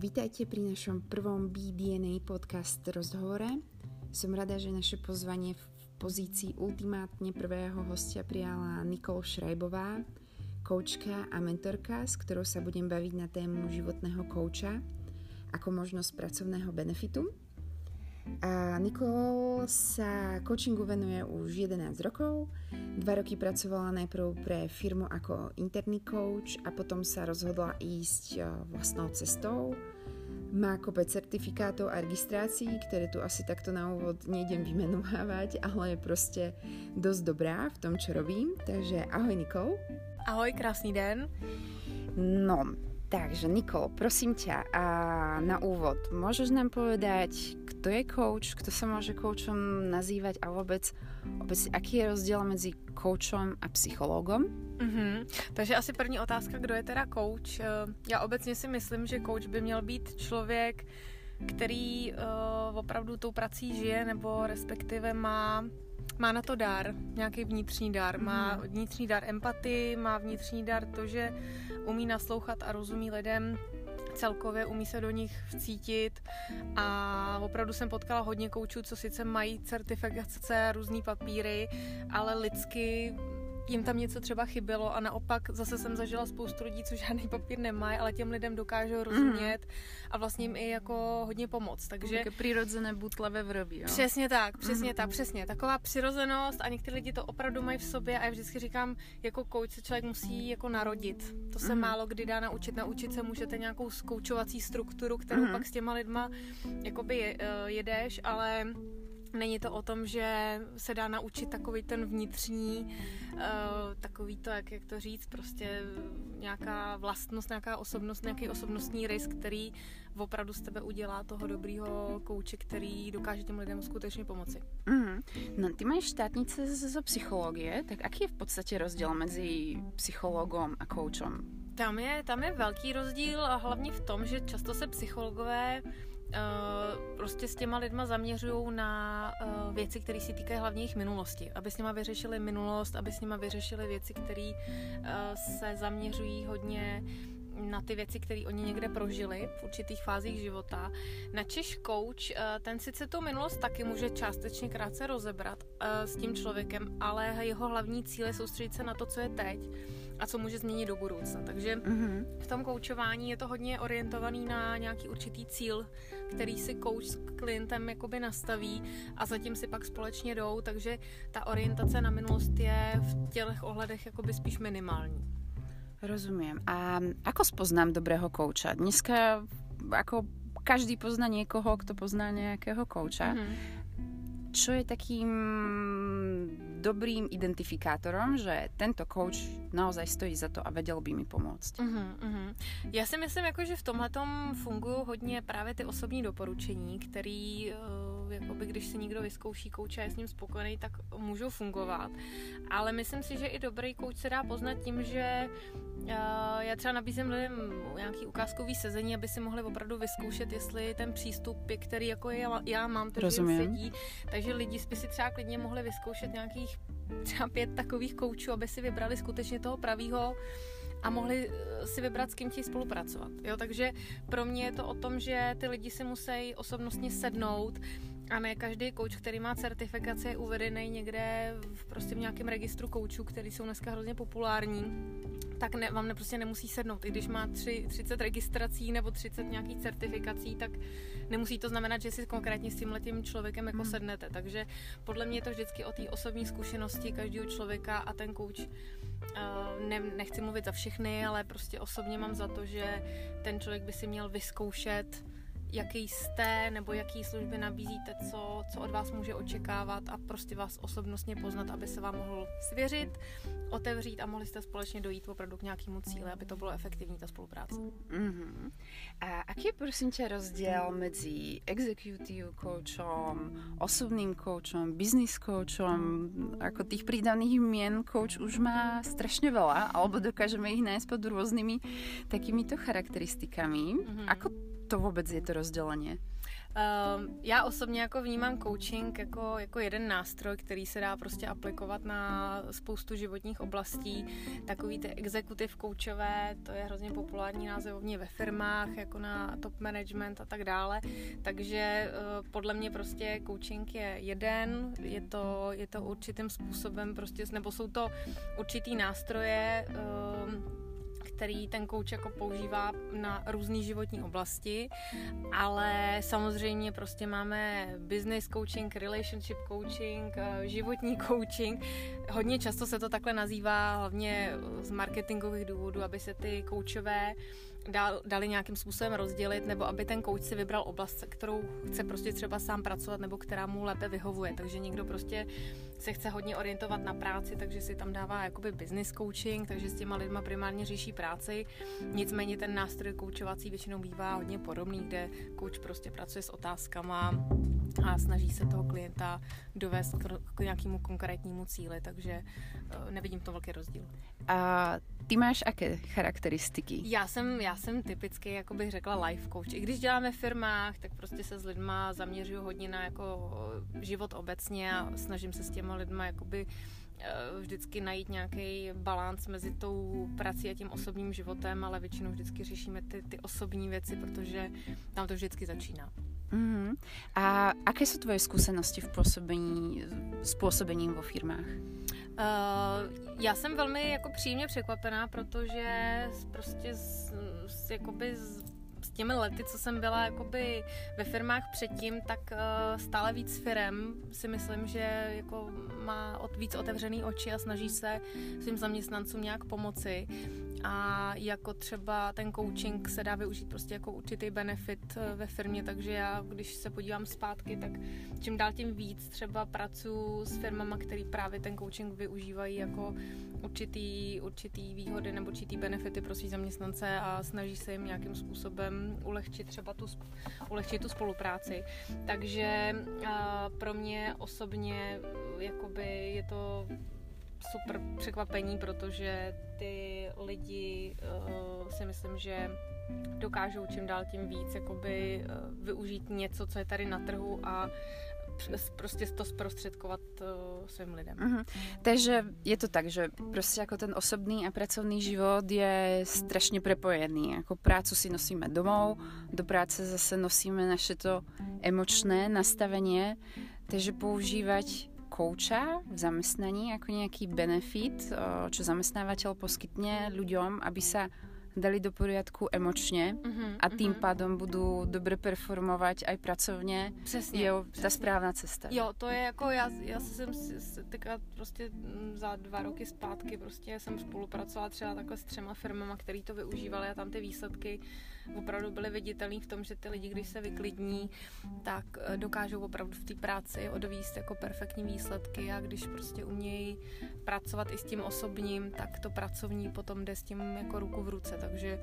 Vítajte pri našom prvom BDNA podcast rozhovore. Som rada, že naše pozvanie v pozícii ultimátne prvého hostia prijala Nikol Šrajbová, koučka a mentorka, s ktorou sa budem baviť na tému životného kouča ako možnosť pracovného benefitu. A Nikol sa coachingu venuje už 11 rokov. Dva roky pracovala najprv pre firmu ako interný coach a potom sa rozhodla ísť e, vlastnou cestou. Má kopec certifikátov a registrácií, ktoré tu asi takto na úvod nejdem vymenovávať, ale je proste dosť dobrá v tom, čo robím. Takže ahoj Nikol. Ahoj, krásný den. No, takže Nikol, prosím ťa, a na úvod, môžeš nám povedať, kto je coach, kto sa môže coachom nazývať a vôbec, vôbec aký je rozdiel mezi coachom a psychologom? Mm-hmm. Takže asi první otázka, kdo je teda coach. Eh, já obecně si myslím, že coach by měl být člověk, který uh, opravdu tou prací žije, nebo respektive má má na to dar, nějaký vnitřní dar. Má mhm. vnitřní dar empatii, má vnitřní dar to, že umí naslouchat a rozumí lidem celkově umí se do nich vcítit a opravdu jsem potkala hodně koučů, co sice mají certifikace, různé papíry, ale lidsky jim tam něco třeba chybělo a naopak zase jsem zažila spoustu lidí, co žádný papír nemají, ale těm lidem dokážou rozumět mm. a vlastně jim i jako hodně pomoct. Takže Také přirozené butle ve vrobí, jo? Přesně tak, přesně mm. tak, přesně. Taková přirozenost a někteří lidi to opravdu mají v sobě a já vždycky říkám, jako coach se člověk musí jako narodit. To se mm. málo kdy dá naučit. Naučit se můžete nějakou zkoučovací strukturu, kterou mm. pak s těma lidma jakoby eh, jedeš, ale Není to o tom, že se dá naučit takový ten vnitřní, uh, takový to, jak, jak to říct, prostě nějaká vlastnost, nějaká osobnost, nějaký osobnostní rys, který opravdu z tebe udělá toho dobrýho kouče, který dokáže těm lidem skutečně pomoci. Mm. No, ty máš štátnice z psychologie, tak jaký je v podstatě rozdíl mezi psychologom a koučem? Tam je, tam je velký rozdíl a hlavně v tom, že často se psychologové Uh, prostě s těma lidma zaměřují na uh, věci, které si týkají hlavně jejich minulosti. Aby s nima vyřešili minulost, aby s nima vyřešili věci, které uh, se zaměřují hodně na ty věci, které oni někde prožili v určitých fázích života. Na Češ coach, ten sice tu minulost taky může částečně krátce rozebrat s tím člověkem, ale jeho hlavní cíl je soustředit se na to, co je teď a co může změnit do budoucna. Takže mm-hmm. v tom koučování je to hodně orientovaný na nějaký určitý cíl, který si kouč s klientem jakoby nastaví a zatím si pak společně jdou, takže ta orientace na minulost je v těch ohledech jakoby spíš minimální. Rozumím. A ako spoznám dobrého kouča? Dneska ako každý pozná někoho, kdo pozná nějakého kouča. Mm-hmm čo je takým dobrým identifikátorom, že tento coach naozaj stojí za to a vedel by mi pomoct. Uh-huh, uh-huh. Já si myslím, jako, že v tomhle fungují hodně právě ty osobní doporučení, který uh, jakoby, když si někdo vyzkouší kouče a je s ním spokojený, tak můžou fungovat. Ale myslím si, že i dobrý kouč se dá poznat tím, že já třeba nabízím lidem nějaký ukázkový sezení, aby si mohli opravdu vyzkoušet, jestli ten přístup, který jako je, já mám, takže sedí. Takže lidi by si třeba klidně mohli vyzkoušet nějakých třeba pět takových koučů, aby si vybrali skutečně toho pravýho a mohli eh, si vybrat, s kým chtějí spolupracovat. Jo, takže pro mě je to o tom, že ty lidi si musí osobnostně sednout, a ne každý kouč, který má certifikaci, je uvedený někde v, prostě v nějakém registru koučů, který jsou dneska hrozně populární, tak ne, vám ne, prostě nemusí sednout. I když má tři, 30 registrací nebo 30 nějakých certifikací, tak nemusí to znamenat, že si konkrétně s tím letím člověkem jako hmm. sednete. Takže podle mě je to vždycky o té osobní zkušenosti každého člověka a ten kouč uh, ne, nechci mluvit za všechny, ale prostě osobně mám za to, že ten člověk by si měl vyzkoušet jaký jste nebo jaký služby nabízíte, co, co od vás může očekávat a prostě vás osobnostně poznat, aby se vám mohl svěřit, otevřít a mohli jste společně dojít opravdu k nějakému cíli, aby to bylo efektivní, ta spolupráce. Mm-hmm. A aký je prosím tě rozdíl mezi executive coachom, osobným coachom, business coachom, jako těch prídavných mien coach už má strašně veľa, alebo dokážeme ich nájsť pod různými takýmito charakteristikami. Mm-hmm. Ako to vůbec je to rozdělení? Um, já osobně jako vnímám coaching jako, jako jeden nástroj, který se dá prostě aplikovat na spoustu životních oblastí. Takový ty executive coachové, to je hrozně populární názevovně ve firmách, jako na top management a tak dále. Takže uh, podle mě prostě coaching je jeden, je to, je to určitým způsobem prostě, nebo jsou to určitý nástroje, uh, který ten coach jako používá na různé životní oblasti, ale samozřejmě prostě máme business coaching, relationship coaching, eh, životní coaching. Hodně často se to takhle nazývá, hlavně z marketingových důvodů, aby se ty koučové dal, dali nějakým způsobem rozdělit, nebo aby ten coach si vybral oblast, kterou chce prostě třeba sám pracovat, nebo která mu lépe vyhovuje. Takže někdo prostě se chce hodně orientovat na práci, takže si tam dává jakoby business coaching, takže s těma lidma primárně řeší práci. Nicméně ten nástroj koučovací většinou bývá hodně podobný, kde coach prostě pracuje s otázkama a snaží se toho klienta dovést k nějakému konkrétnímu cíli, takže eh, nevidím to velký rozdíl. A ty máš jaké charakteristiky? Já jsem, já jsem typicky, jako bych řekla, life coach. I když dělám ve firmách, tak prostě se s lidma zaměřuju hodně na jako život obecně a snažím se s těma lidma jakoby eh, vždycky najít nějaký balans mezi tou prací a tím osobním životem, ale většinou vždycky řešíme ty, ty osobní věci, protože tam to vždycky začíná. Mm-hmm. A jaké jsou tvoje zkušenosti v působení, s působením vo firmách? Uh, já jsem velmi jako příjemně překvapená, protože prostě z, z, jakoby z, s těmi lety, co jsem byla jakoby ve firmách předtím, tak uh, stále víc firem si myslím, že jako má od, víc otevřený oči a snaží se svým zaměstnancům nějak pomoci a jako třeba ten coaching se dá využít prostě jako určitý benefit eh, ve firmě, takže já, když se podívám zpátky, tak čím dál tím víc třeba pracuji s firmama, který právě ten coaching využívají jako určitý, určitý výhody nebo určitý benefity pro svý zaměstnance a snaží se jim nějakým způsobem ulehčit třeba tu, ulehčit tu spolupráci. Takže pro mě osobně jakoby je to super překvapení, protože ty lidi uh, si myslím, že dokážou čím dál tím víc jakoby uh, využít něco, co je tady na trhu a prostě to zprostředkovat uh, svým lidem. Uh-huh. Takže je to tak, že prostě jako ten osobný a pracovný život je strašně prepojený. Jako prácu si nosíme domů, do práce zase nosíme naše to emočné nastavení, takže používat kouča v zamestnaní jako nějaký benefit, čo zamestnávateľ poskytne ľuďom, aby sa dali do poriadku emočně mm-hmm, a tím mm-hmm. pádem budu dobře performovat aj pracovně. Přesně. Je ta správná cesta. Jo, to je jako, já, já jsem teďka prostě za dva roky zpátky prostě jsem spolupracovala třeba takhle s třema firmama, který to využívali a tam ty výsledky opravdu byly viditelný v tom, že ty lidi, když se vyklidní, tak eh, dokážou opravdu v té práci odvíst jako perfektní výsledky. A když prostě umějí pracovat i s tím osobním, tak to pracovní potom jde s tím jako ruku v ruce, takže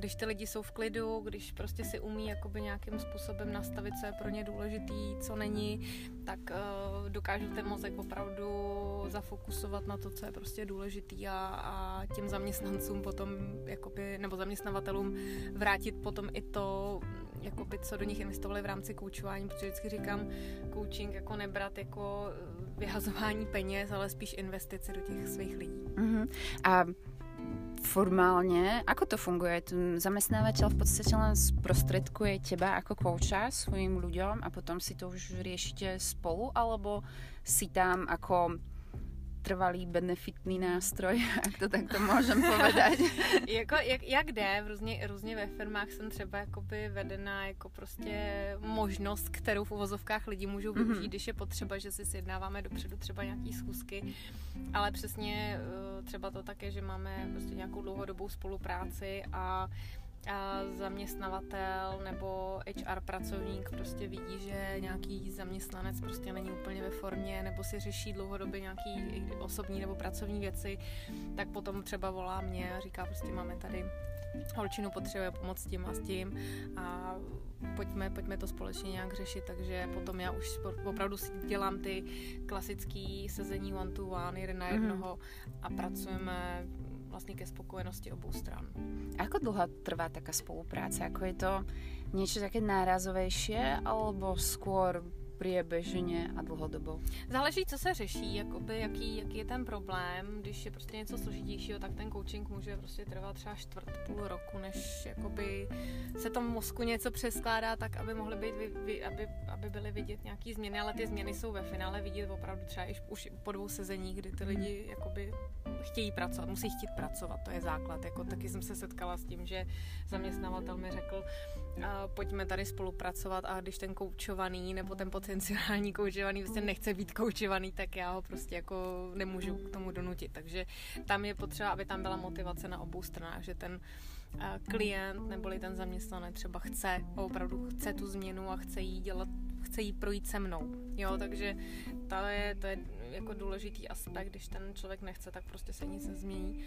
když ty lidi jsou v klidu, když prostě si umí jakoby nějakým způsobem nastavit, co je pro ně důležitý, co není, tak uh, dokážu ten mozek opravdu zafokusovat na to, co je prostě důležitý a, a těm zaměstnancům potom, jakoby, nebo zaměstnavatelům vrátit potom i to, jakoby, co do nich investovali v rámci koučování, protože vždycky říkám, coaching jako nebrat jako vyhazování peněz, ale spíš investice do těch svých lidí. Uh-huh. A formálně, ako to funguje? Ten zaměstnávatel v podstatě len zprostredkuje těba jako kouča svým lidem a potom si to už řešíte spolu, alebo si tam jako trvalý benefitný nástroj, jak to takto můžem povedať. jako, jak, jak jde, v různě, různě ve firmách jsem třeba jakoby vedena jako prostě možnost, kterou v uvozovkách lidi můžou mhm. využít, mm-hmm. když je potřeba, že si sjednáváme dopředu třeba nějaký schůzky, ale přesně eh, třeba to také, že máme prostě nějakou dlouhodobou spolupráci a a zaměstnavatel nebo HR pracovník prostě vidí, že nějaký zaměstnanec prostě není úplně ve formě nebo si řeší dlouhodobě nějaký osobní nebo pracovní věci, tak potom třeba volá mě a říká prostě máme tady holčinu potřebuje pomoct s tím a s tím a pojďme, pojďme to společně nějak řešit, takže potom já už opravdu si dělám ty klasické sezení one to one, jeden na mhm. jednoho mm-hmm. a pracujeme vlastně ke spokojenosti obou stran. Ako dlho trvá taká spolupráce? Ako je to niečo také nárazovejšie, alebo skôr priebežně a dlhodobo? Záleží, co se řeší, jakoby, jaký, jaký je ten problém. Když je prostě něco složitějšího, tak ten coaching může prostě trvat třeba čtvrt, půl roku, než jakoby se tomu mozku něco přeskládá tak, aby mohly být, aby, aby byly vidět nějaký změny, ale ty změny jsou ve finále vidět opravdu třeba už po dvou sezeních, kdy ty lidi jakoby chtějí pracovat, musí chtít pracovat, to je základ. Jako taky jsem se setkala s tím, že zaměstnavatel mi řekl, pojďme tady spolupracovat a když ten koučovaný nebo ten potenciální koučovaný prostě nechce být koučovaný, tak já ho prostě jako nemůžu k tomu donutit. Takže tam je potřeba, aby tam byla motivace na obou stranách, že ten klient neboli ten zaměstnanec třeba chce, opravdu chce tu změnu a chce jí dělat, chce jí projít se mnou. Jo, takže to je, to je jako důležitý aspekt, když ten člověk nechce, tak prostě se nic nezmění.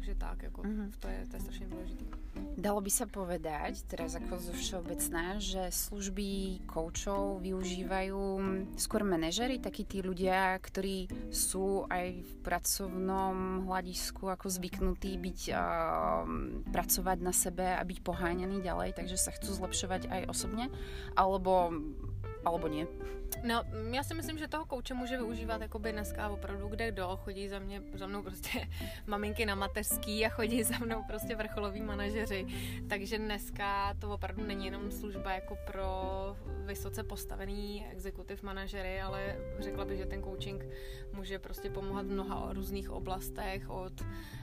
Takže tak, jako mm-hmm. to, je, to je strašně důležité. Dalo by se povedať, teraz jako zo všeobecné, že služby koučov využívají skôr manažery, takí tí ľudia, ktorí sú aj v pracovnom hľadisku ako zvyknutí byť, uh, pracovať na sebe a byť poháňaní ďalej, takže sa chcú zlepšovať aj osobně, alebo alebo nie? No, já si myslím, že toho kouče může využívat jakoby dneska opravdu kde kdo. Chodí za, mě, za mnou prostě maminky na mateřský a chodí za mnou prostě vrcholoví manažeři. Takže dneska to opravdu není jenom služba jako pro vysoce postavený executive manažery, ale řekla bych, že ten coaching může prostě pomáhat v mnoha různých oblastech od,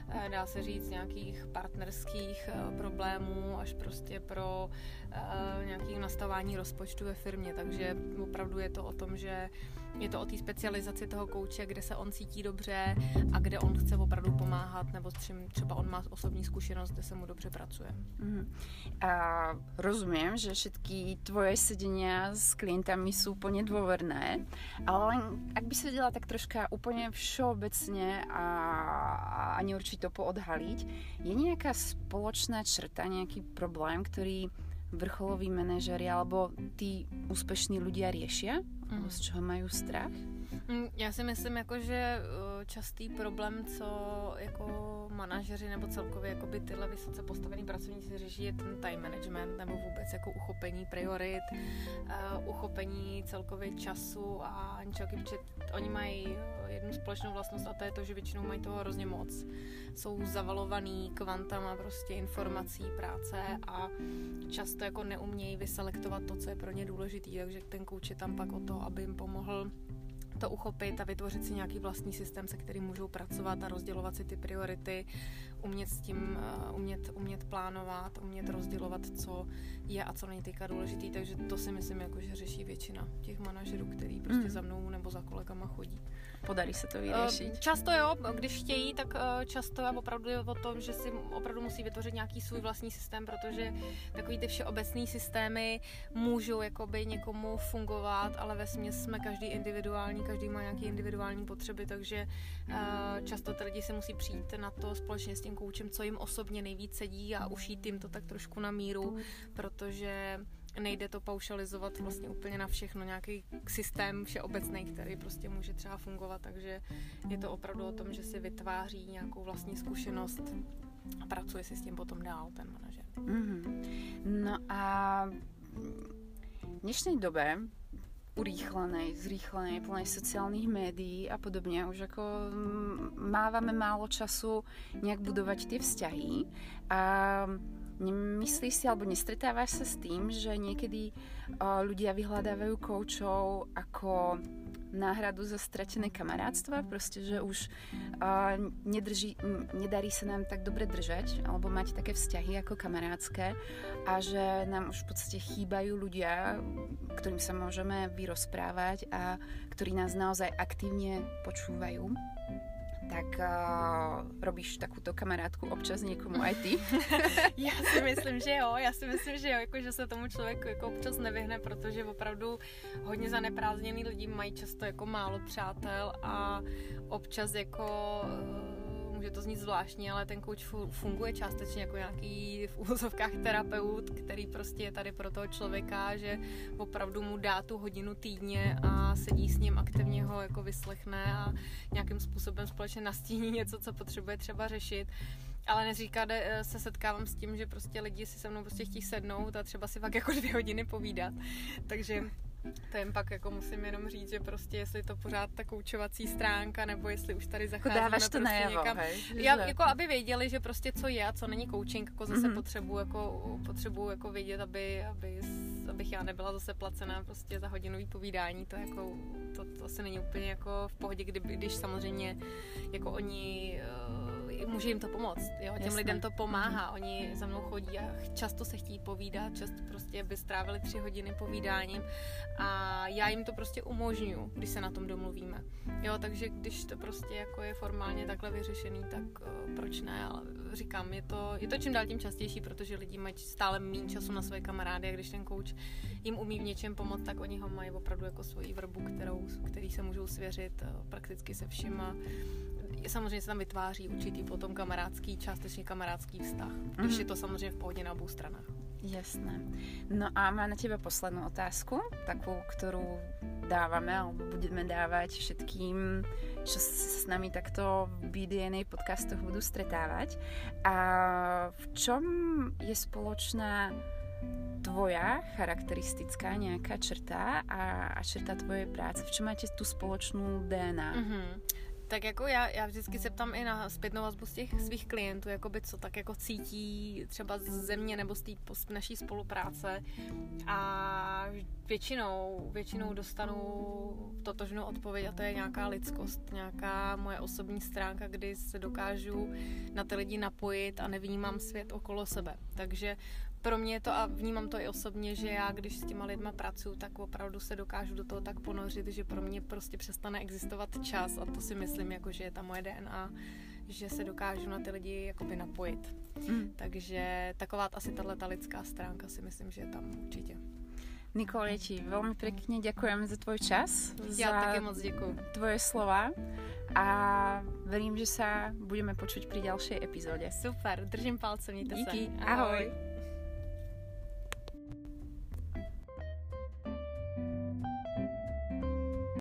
eh, dá se říct, nějakých partnerských eh, problémů až prostě pro uh, nějaký nastavání rozpočtu ve firmě. Takže opravdu je to o tom, že je to o té specializaci toho kouče, kde se on cítí dobře a kde on chce opravdu pomáhat, nebo s třeba on má osobní zkušenost, kde se mu dobře pracuje. Mm-hmm. A rozumím, že všetky tvoje sedenia s klientami jsou úplně dôverné, ale ak by se dělala tak troška úplně všeobecně a, ani určitě poodhaliť, je nějaká spoločná črta, nějaký problém, který vrcholoví manažery alebo tí úspešní ľudia riešia? Mm. Z čeho mají strach? Mm, já si myslím, jako, že eh, častý problém, co jako manažeři nebo celkově jako by tyhle vysoce postavený pracovníci řeší, je ten time management nebo vůbec jako uchopení priorit, uh, uchopení celkově času a něčeho, protože oni mají jednu společnou vlastnost a to je to, že většinou mají toho hrozně moc. Jsou zavalovaný kvantama prostě informací, práce a často jako neumějí vyselektovat to, co je pro ně důležité, takže ten kouč je tam pak o to, aby jim pomohl to uchopit a vytvořit si nějaký vlastní systém, se kterým můžou pracovat a rozdělovat si ty priority, umět s tím, uh, umět, umět plánovat, umět rozdělovat, co je a co není teďka důležitý, takže to si myslím, jako, že řeší většina těch manažerů, který prostě mm. za mnou nebo za kolegama chodí. Podarí se to vyřešit? Uh, často jo, když chtějí, tak uh, často je opravdu o tom, že si opravdu musí vytvořit nějaký svůj vlastní systém, protože takový ty všeobecný systémy můžou jakoby někomu fungovat, ale ve směs jsme každý individuální, každý má nějaké individuální potřeby, takže často ty lidi se musí přijít na to společně s tím koučem, co jim osobně nejvíc sedí a ušít jim to tak trošku na míru, protože nejde to paušalizovat vlastně úplně na všechno, nějaký systém všeobecný, který prostě může třeba fungovat, takže je to opravdu o tom, že si vytváří nějakou vlastní zkušenost a pracuje si s tím potom dál ten manažer. Mm-hmm. No a v dnešní době urýchlenej, zrýchlenej, plnej sociálnych médií a podobně. Už jako máváme málo času nějak budovat ty vzťahy a Nemyslíš si, alebo nestretávaš sa s tým, že niekedy uh, ľudia vyhľadávajú koučov ako náhradu za stratené kamarátstva, prostě, že už uh, nedrží, nedarí sa nám tak dobre držať, alebo mať také vzťahy ako kamarádské a že nám už v podstate chýbajú ľudia, ktorým sa môžeme vyrozprávať a ktorí nás naozaj aktívne počúvajú tak uh, robíš takovou kamarádku občas někomu aj ty? já si myslím, že jo, já si myslím, že jo, jako, že se tomu člověku jako občas nevyhne, protože opravdu hodně zaneprázdněný lidi mají často jako málo přátel a občas jako uh, může to znít zvláštně, ale ten coach funguje částečně jako nějaký v úvozovkách terapeut, který prostě je tady pro toho člověka, že opravdu mu dá tu hodinu týdně a sedí s ním, aktivně ho jako vyslechne a nějakým způsobem společně nastíní něco, co potřebuje třeba řešit ale neříká, se setkávám s tím, že prostě lidi si se mnou prostě chtějí sednout a třeba si fakt jako dvě hodiny povídat. Takže to jen pak jako musím jenom říct, že prostě jestli to pořád ta koučovací stránka, nebo jestli už tady jako zacházíme Dáváš to prostě najevo, někam. Hej? Já, jako aby věděli, že prostě co je a co není coaching, jako zase mm-hmm. potřebuji jako, potřebuji jako vědět, aby, aby, abych já nebyla zase placená prostě za hodinový povídání, to jako, to, to asi není úplně jako v pohodě, kdy, když samozřejmě jako oni uh, může jim to pomoct. Jo? Těm Jasne. lidem to pomáhá. Oni za mnou chodí a často se chtějí povídat, často prostě by strávili tři hodiny povídáním a já jim to prostě umožňuju, když se na tom domluvíme. Jo, takže když to prostě jako je formálně takhle vyřešený, tak uh, proč ne, ale říkám, je to, je to čím dál tím častější, protože lidi mají stále méně času na své kamarády a když ten kouč jim umí v něčem pomoct, tak oni ho mají opravdu jako svoji vrbu, kterou, který se můžou svěřit uh, prakticky se všima samozřejmě se tam vytváří určitý potom kamarádský, částečně kamarádský vztah, když mm. je to samozřejmě v pohodě na obou stranách. Jasné. No a mám na teba poslednú otázku, takú, ktorú dávame alebo budeme dávať všetkým, čo sa s nami takto v BDNA podcastoch budú stretávať. A v čom je spoločná tvoja charakteristická nejaká črta a, a črta tvojej práce? V čom máte tú spoločnú DNA? Mm-hmm. Tak jako já, já vždycky se ptám i na zpětnou vazbu z těch svých klientů, jakoby co tak jako cítí třeba z země nebo z té naší spolupráce a většinou, většinou dostanu totožnou odpověď a to je nějaká lidskost, nějaká moje osobní stránka, kdy se dokážu na ty lidi napojit a nevnímám svět okolo sebe. Takže pro mě to, a vnímám to i osobně, že já, když s těma lidma pracuji, tak opravdu se dokážu do toho tak ponořit, že pro mě prostě přestane existovat čas a to si myslím, jako, že je ta moje DNA, že se dokážu na ty lidi jakoby napojit. Mm. Takže taková asi tahle lidská stránka si myslím, že je tam určitě. Nikole, ja ti veľmi pekne ďakujem za tvoj čas. Ja za také moc ďakujem. Tvoje slova a verím, že sa budeme počuť pri ďalšej epizóde. Super, držím palce, mějte Díky, se. ahoj. ahoj.